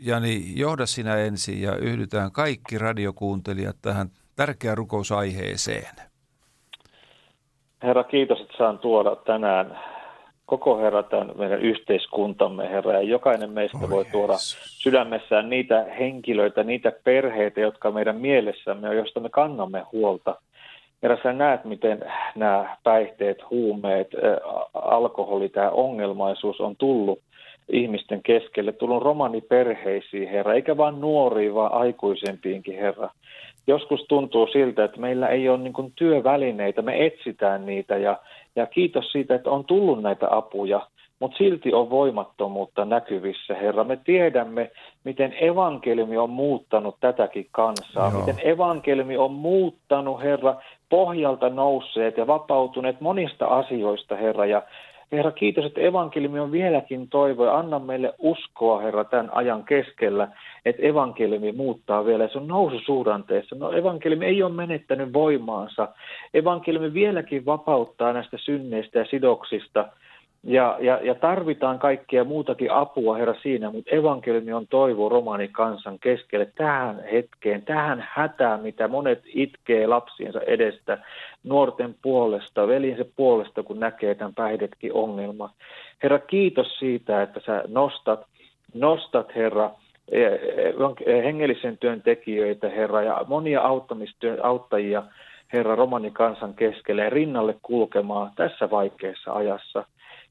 Jani, johda sinä ensin ja yhdytään kaikki radiokuuntelijat tähän tärkeään rukousaiheeseen. Herra, kiitos, että saan tuoda tänään koko Herra tämän meidän yhteiskuntamme, Herra, ja jokainen meistä Oi voi tuoda Jeesus. sydämessään niitä henkilöitä, niitä perheitä, jotka meidän mielessämme on, joista me kannamme huolta. Herra, sä näet, miten nämä päihteet, huumeet, alkoholi, tämä ongelmaisuus on tullut ihmisten keskelle, tullut romaniperheisiin, Herra, eikä vain nuoriin, vaan aikuisempiinkin, Herra. Joskus tuntuu siltä, että meillä ei ole niin työvälineitä, me etsitään niitä ja, ja kiitos siitä, että on tullut näitä apuja, mutta silti on voimattomuutta näkyvissä, Herra. Me tiedämme, miten evankeliumi on muuttanut tätäkin kansaa, Joo. miten evankeliumi on muuttanut, Herra, pohjalta nousseet ja vapautuneet monista asioista, Herra, ja Herra, kiitos, että evankeliumi on vieläkin toivo anna meille uskoa, Herra, tämän ajan keskellä, että evankeliumi muuttaa vielä. Se on noususuhdanteessa. No evankeliumi ei ole menettänyt voimaansa. Evankeliumi vieläkin vapauttaa näistä synneistä ja sidoksista. Ja, ja, ja tarvitaan kaikkea muutakin apua, Herra, siinä, mutta evankeliumi on toivo romani kansan keskelle tähän hetkeen, tähän hätään, mitä monet itkee lapsiensa edestä, nuorten puolesta, velinsä puolesta, kun näkee tämän päihdetkin ongelma. Herra, kiitos siitä, että sä nostat, nostat Herra, hengellisen työn tekijöitä, Herra, ja monia auttamistyön, auttajia, Herra, romani kansan keskelle rinnalle kulkemaan tässä vaikeassa ajassa.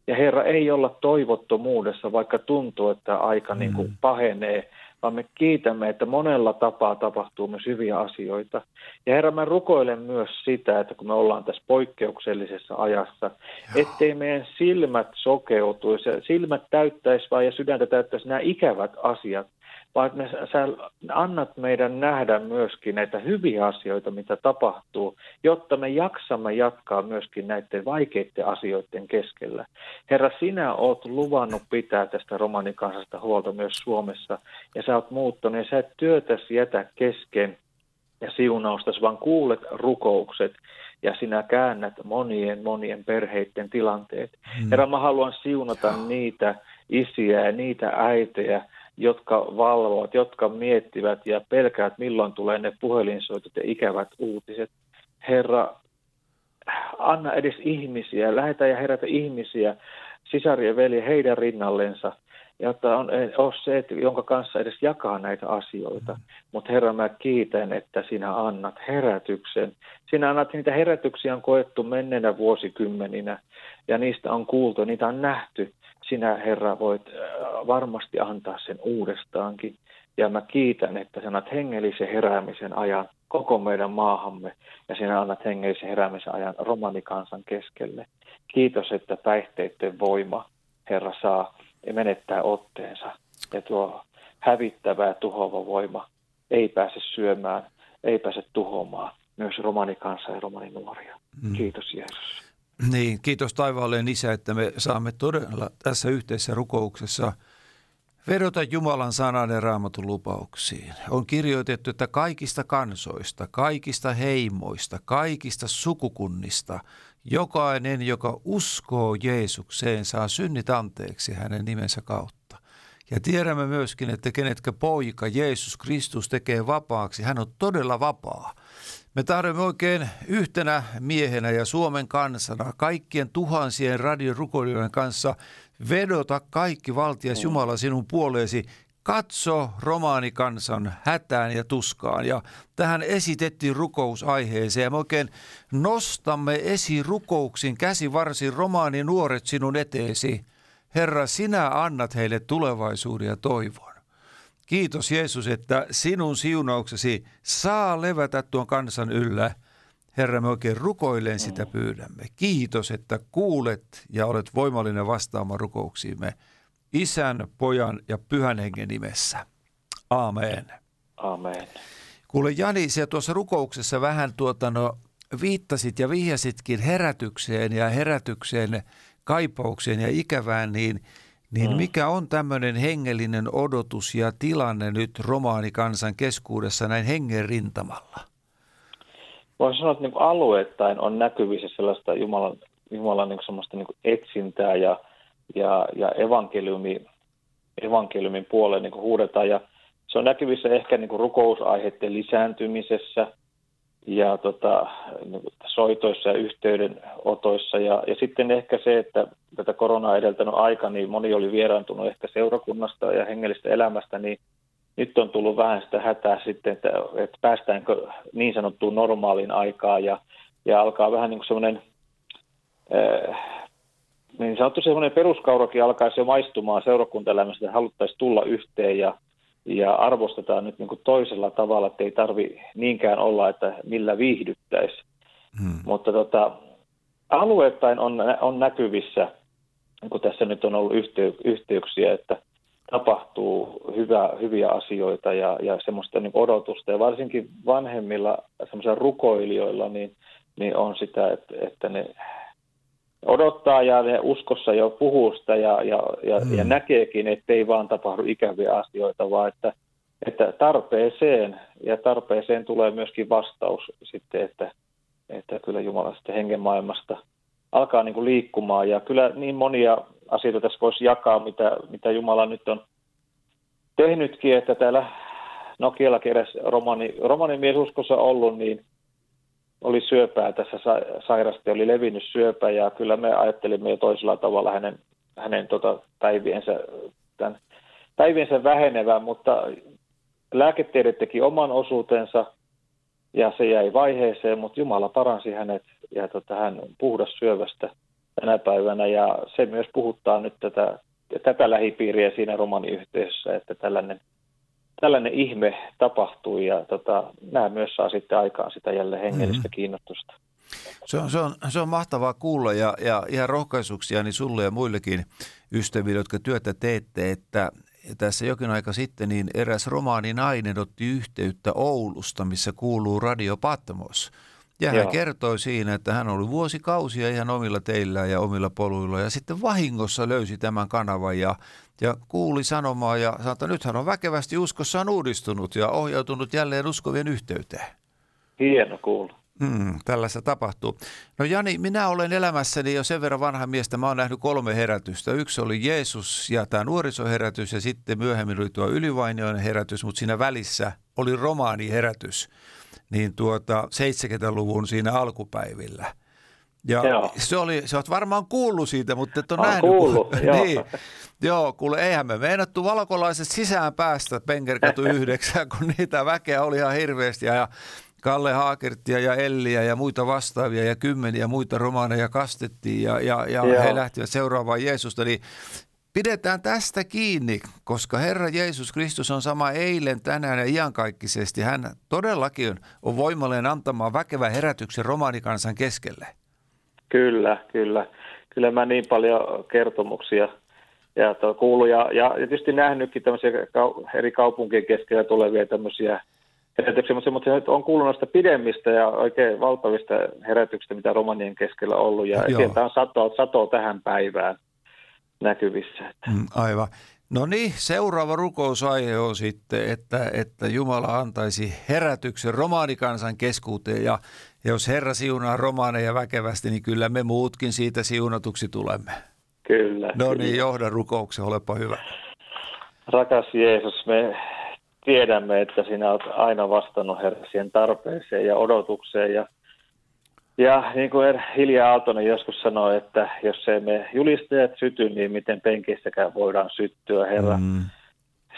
Ja Herra, ei olla toivottomuudessa, vaikka tuntuu, että aika niin kuin pahenee, vaan me kiitämme, että monella tapaa tapahtuu myös hyviä asioita. Ja Herra, mä rukoilen myös sitä, että kun me ollaan tässä poikkeuksellisessa ajassa, ettei meidän silmät sokeutuisi, silmät täyttäisi vaan ja sydäntä täyttäisi nämä ikävät asiat, vaan ne, sä annat meidän nähdä myöskin näitä hyviä asioita, mitä tapahtuu, jotta me jaksamme jatkaa myöskin näiden vaikeiden asioiden keskellä. Herra, sinä oot luvannut pitää tästä romanikansasta huolta myös Suomessa, ja sä oot muuttunut, ja sä et työtäsi jätä kesken ja siunaustas, vaan kuulet rukoukset, ja sinä käännät monien, monien perheiden tilanteet. Hmm. Herra, mä haluan siunata niitä isiä ja niitä äitejä, jotka valvovat, jotka miettivät ja pelkäävät, milloin tulee ne puhelinsoitot ja ikävät uutiset. Herra, anna edes ihmisiä, lähetä ja herätä ihmisiä, sisarien veli heidän rinnallensa, jotta on, on se, jonka kanssa edes jakaa näitä asioita. Mutta Herra, mä kiitän, että sinä annat herätyksen. Sinä annat niitä herätyksiä on koettu menneenä vuosikymmeninä, ja niistä on kuultu, niitä on nähty sinä Herra voit äh, varmasti antaa sen uudestaankin. Ja mä kiitän, että sinä annat hengellisen heräämisen ajan koko meidän maahamme ja sinä annat hengellisen heräämisen ajan romanikansan keskelle. Kiitos, että päihteiden voima, Herra, saa menettää otteensa ja tuo hävittävä ja tuhoava voima ei pääse syömään, ei pääse tuhoamaan myös romanikansa ja romaninuoria. Mm. Kiitos Jeesus. Niin, kiitos taivaalleen Isä, että me saamme todella tässä yhteisessä rukouksessa vedota Jumalan sanan ja raamatun lupauksiin. On kirjoitettu, että kaikista kansoista, kaikista heimoista, kaikista sukukunnista, jokainen, joka uskoo Jeesukseen, saa synnit anteeksi hänen nimensä kautta. Ja tiedämme myöskin, että kenetkä poika Jeesus Kristus tekee vapaaksi, hän on todella vapaa. Me tarvitsemme oikein yhtenä miehenä ja Suomen kansana, kaikkien tuhansien radiorukoilijoiden kanssa vedota kaikki valtias mm. Jumala sinun puoleesi. Katso romaanikansan hätään ja tuskaan. Ja tähän esitettiin rukousaiheeseen. Ja me oikein nostamme esi rukouksin käsi varsin romaani nuoret sinun eteesi. Herra, sinä annat heille tulevaisuuden ja toivon. Kiitos Jeesus, että sinun siunauksesi saa levätä tuon kansan yllä. Herra, me oikein rukoilleen sitä pyydämme. Kiitos, että kuulet ja olet voimallinen vastaamaan rukouksiimme. Isän, pojan ja pyhän hengen nimessä. Amen. Amen. Kuule Jani, se tuossa rukouksessa vähän tuota, no, viittasit ja vihjasitkin herätykseen ja herätykseen kaipaukseen ja ikävään, niin – niin mm. mikä on tämmöinen hengellinen odotus ja tilanne nyt romaanikansan keskuudessa näin hengen rintamalla? Voisi sanoa, että niin alueittain on näkyvissä sellaista Jumalan, Jumalan niin semmoista niin etsintää ja, ja, ja evankeliumi, evankeliumin puoleen niin huudetaan. Ja se on näkyvissä ehkä niin rukousaiheiden lisääntymisessä – ja tota, soitoissa ja yhteydenotoissa. Ja, ja sitten ehkä se, että tätä koronaa edeltänyt aika, niin moni oli vieraantunut ehkä seurakunnasta ja hengellistä elämästä, niin nyt on tullut vähän sitä hätää sitten, että, että päästäänkö niin sanottuun normaaliin aikaan ja, ja alkaa vähän niin kuin semmoinen äh, niin sanottu semmoinen peruskaurokin alkaisi jo maistumaan seurakuntaelämästä, että haluttaisiin tulla yhteen ja, ja arvostetaan nyt niin kuin toisella tavalla, että ei tarvi niinkään olla, että millä viihdyttäisi. Hmm. Mutta tota, alueettain on, on näkyvissä, kun tässä nyt on ollut yhtey, yhteyksiä, että tapahtuu hyvä, hyviä asioita ja, ja semmoista niin odotusta. Ja varsinkin vanhemmilla semmoisilla rukoilijoilla niin, niin on sitä, että, että ne odottaa ja ne uskossa jo puhuu sitä ja, ja, ja, mm. ja näkeekin, että ei vaan tapahdu ikäviä asioita, vaan että, että tarpeeseen ja tarpeeseen tulee myöskin vastaus sitten, että, että kyllä Jumala sitten hengen maailmasta alkaa niin kuin liikkumaan ja kyllä niin monia asioita tässä voisi jakaa, mitä, mitä Jumala nyt on tehnytkin, että täällä Nokialla keräs romani, romanimies uskossa ollut, niin oli syöpää tässä sairasti, oli levinnyt syöpä ja kyllä me ajattelimme jo toisella tavalla hänen, hänen tota, päiviensä, tämän, päiviensä vähenevän, mutta lääketiede teki oman osuutensa ja se jäi vaiheeseen, mutta Jumala paransi hänet ja tota, hän on puhdas syövästä tänä päivänä ja se myös puhuttaa nyt tätä, tätä lähipiiriä siinä romaniyhteisössä, että tällainen tällainen ihme tapahtui ja tota, nämä myös saa sitten aikaan sitä jälleen hengellistä mm-hmm. kiinnostusta. Se on, se, on, se on mahtavaa kuulla ja, ja ihan rohkaisuksia niin sulle ja muillekin ystäville, jotka työtä teette, että tässä jokin aika sitten niin eräs romaaninainen otti yhteyttä Oulusta, missä kuuluu Radio Patmos. Ja hän kertoi siinä, että hän oli vuosikausia ihan omilla teillä ja omilla poluilla ja sitten vahingossa löysi tämän kanavan ja, ja kuuli sanomaa ja sanoi, että nyt hän on väkevästi uskossaan uudistunut ja ohjautunut jälleen uskovien yhteyteen. Hieno kuulla. Mm, tällaista tapahtuu. No Jani, minä olen elämässäni jo sen verran vanha miestä. Mä oon nähnyt kolme herätystä. Yksi oli Jeesus ja tämä nuorisoherätys ja sitten myöhemmin oli tuo ylivainioinen herätys, mutta siinä välissä oli romaaniherätys. Niin tuota 70-luvun siinä alkupäivillä. Ja joo. se oli, sä oot varmaan kuullut siitä, mutta et ole nähnyt. Kuullut, kun, <laughs> joo. niin, joo, kuule, eihän me meinattu valkolaiset sisään päästä Penkerkatu 9, kun niitä väkeä oli ihan hirveästi. Ja Kalle Haakertia ja Elliä ja muita vastaavia ja kymmeniä muita romaaneja kastettiin ja, ja, ja he lähtivät seuraavaan Jeesusta. Niin pidetään tästä kiinni, koska Herra Jeesus Kristus on sama eilen, tänään ja iankaikkisesti. Hän todellakin on voimallinen antamaan väkevän herätyksen romaanikansan keskelle. Kyllä, kyllä. Kyllä mä niin paljon kertomuksia ja kuullut ja, ja tietysti nähnytkin tämmöisiä eri kaupunkien keskellä tulevia tämmöisiä herätyksiä, mutta, mutta se on kuullut noista pidemmistä ja oikein valtavista herätyksistä, mitä romanien keskellä on ollut. Ja sieltä on satoa, satoa tähän päivään näkyvissä. Mm, aivan. No niin, seuraava rukousaihe on sitten, että, että Jumala antaisi herätyksen romaanikansan keskuuteen ja jos Herra siunaa romaaneja väkevästi, niin kyllä me muutkin siitä siunatuksi tulemme. Kyllä. No kyllä. niin, johda rukouksen, olepa hyvä. Rakas Jeesus, me tiedämme, että sinä olet aina vastannut Herra siihen tarpeeseen ja odotukseen. Ja, ja niin kuin Hilja Aaltonen joskus sanoi, että jos ei me julistajat syty, niin miten penkeissäkään voidaan syttyä, Herra. Mm.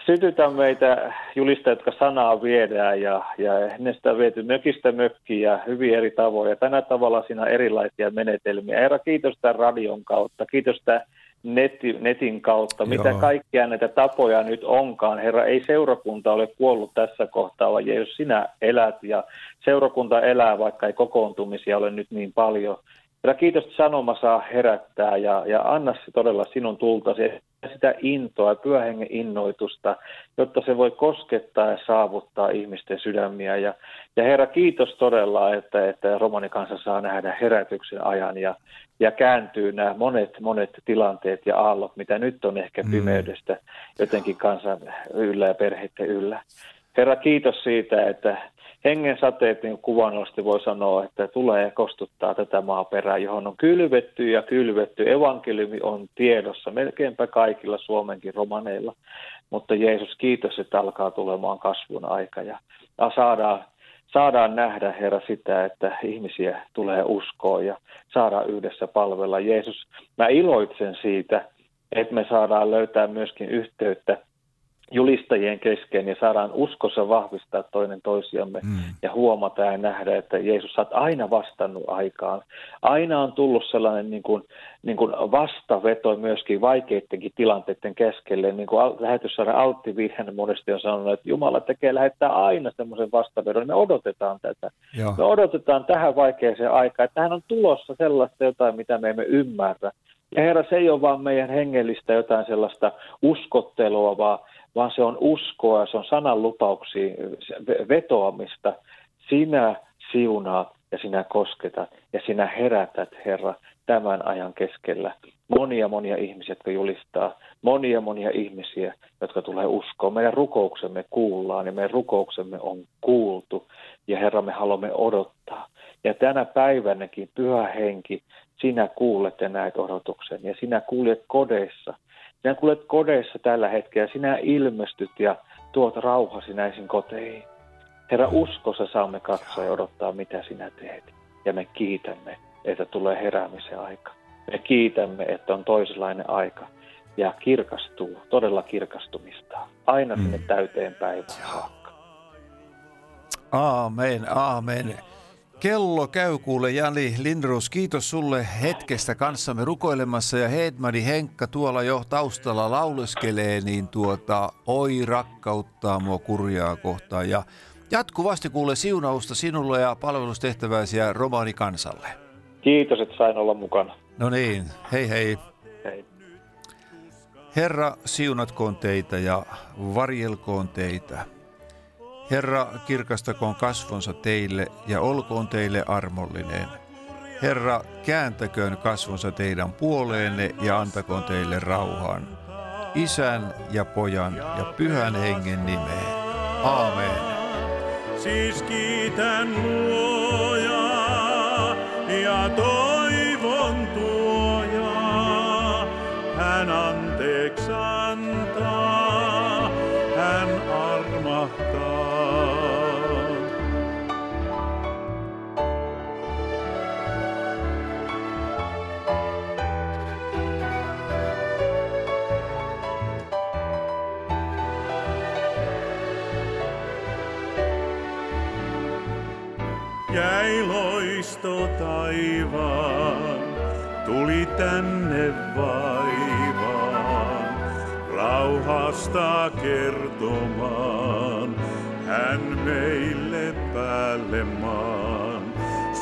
Sytytä meitä julistajat, jotka sanaa viedään ja, ja ne sitä viety mökistä mökkiin ja hyvin eri tavoin. Ja tänä tavalla siinä on erilaisia menetelmiä. Herra, kiitos tämän radion kautta, kiitos tämän neti, netin kautta, mitä Joo. kaikkia näitä tapoja nyt onkaan. Herra, ei seurakunta ole kuollut tässä kohtaa, vaan jos sinä elät ja seurakunta elää, vaikka ei kokoontumisia ole nyt niin paljon. Herra, kiitos, että sanoma saa herättää ja, ja anna se todella sinun tultasi sitä intoa pyöhengen innoitusta, jotta se voi koskettaa ja saavuttaa ihmisten sydämiä. Ja, ja Herra, kiitos todella, että, että romanikansa saa nähdä herätyksen ajan ja, ja kääntyy nämä monet, monet tilanteet ja aallot, mitä nyt on ehkä mm. pimeydestä jotenkin kansan yllä ja perheiden yllä. Herra, kiitos siitä, että hengen sateet niin kuvannollisesti voi sanoa, että tulee kostuttaa tätä maaperää, johon on kylvetty ja kylvetty. Evankeliumi on tiedossa melkeinpä kaikilla Suomenkin romaneilla. Mutta Jeesus, kiitos, että alkaa tulemaan kasvun aika ja saadaan, saadaan nähdä, Herra, sitä, että ihmisiä tulee uskoa ja saadaan yhdessä palvella. Jeesus, mä iloitsen siitä, että me saadaan löytää myöskin yhteyttä julistajien kesken ja saadaan uskossa vahvistaa toinen toisiamme mm. ja huomata ja nähdä, että Jeesus, sä aina vastannut aikaan. Aina on tullut sellainen niin kuin, niin kuin vastaveto myöskin vaikeidenkin tilanteiden keskelle. Niin kuin lähetyssaaren Altti Vihen monesti on sanonut, että Jumala tekee lähettää aina semmoisen vastavedon. Me odotetaan tätä. Joo. Me odotetaan tähän vaikeaseen aikaan, että tähän on tulossa sellaista jotain, mitä me emme ymmärrä. Ja Herra, se ei ole vaan meidän hengellistä jotain sellaista uskottelua, vaan vaan se on uskoa, se on sanan lupauksiin vetoamista. Sinä siunaat ja sinä kosketat ja sinä herätät, Herra, tämän ajan keskellä. Monia, monia ihmisiä, jotka julistaa, monia, monia ihmisiä, jotka tulee uskoa. Meidän rukouksemme kuullaan ja meidän rukouksemme on kuultu ja Herra, me haluamme odottaa. Ja tänä päivänäkin, pyhä henki, sinä kuulet ja näet odotuksen ja sinä kuulet kodeissa – sinä kuulet kodeissa tällä hetkellä, sinä ilmestyt ja tuot rauhasi näisin koteihin. Herra, uskossa saamme katsoa ja odottaa, mitä sinä teet. Ja me kiitämme, että tulee heräämisen aika. Me kiitämme, että on toisenlainen aika ja kirkastuu, todella kirkastumista, aina sinne mm. täyteen päivään saakka. Aamen, aamen. Kello käy kuule Jani Lindros. Kiitos sulle hetkestä kanssamme rukoilemassa ja Hedmani Henkka tuolla jo taustalla lauleskelee, niin tuota, oi rakkauttaa mua kurjaa kohtaan. Ja jatkuvasti kuule siunausta sinulle ja palvelustehtäväsi ja romaani kansalle. Kiitos, että sain olla mukana. No niin, hei hei. Hei. Herra, siunatkoon teitä ja varjelkoon teitä. Herra, kirkastakoon kasvonsa teille ja olkoon teille armollinen. Herra, kääntäköön kasvonsa teidän puoleenne ja antakoon teille rauhan. Isän ja pojan ja pyhän hengen nimeen. Aamen. Siis kiitän luojaa tänne vaivaan, rauhasta kertomaan, hän meille päälle maan,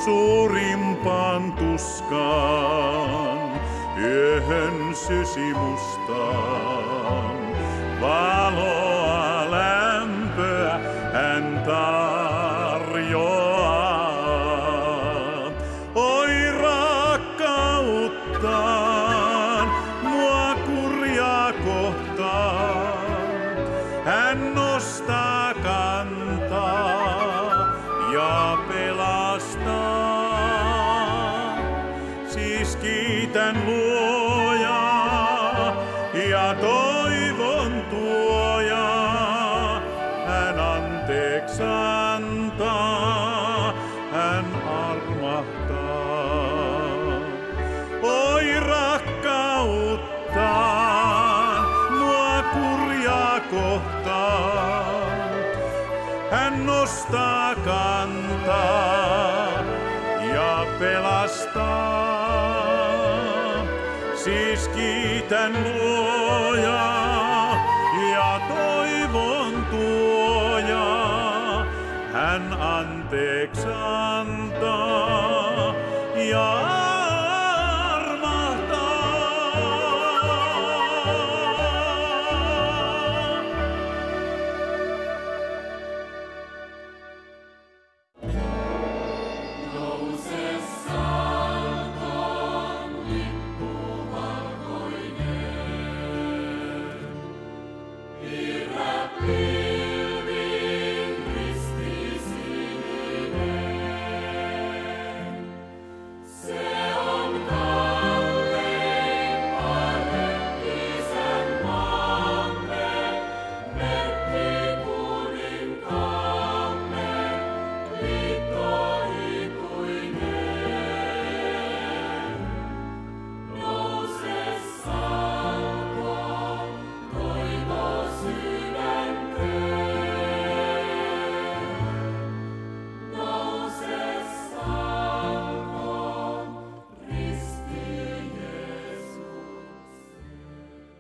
suurimpaan tuskaan, yöhön sysi mustaan, valoa toivon tuojaa. Hän anteeksi antaa, hän armahtaa. Oi rakkauttaan, mua kurjaa kohtaan. Hän nostaa kantaa ja pelastaa. Siis kiitän luojaa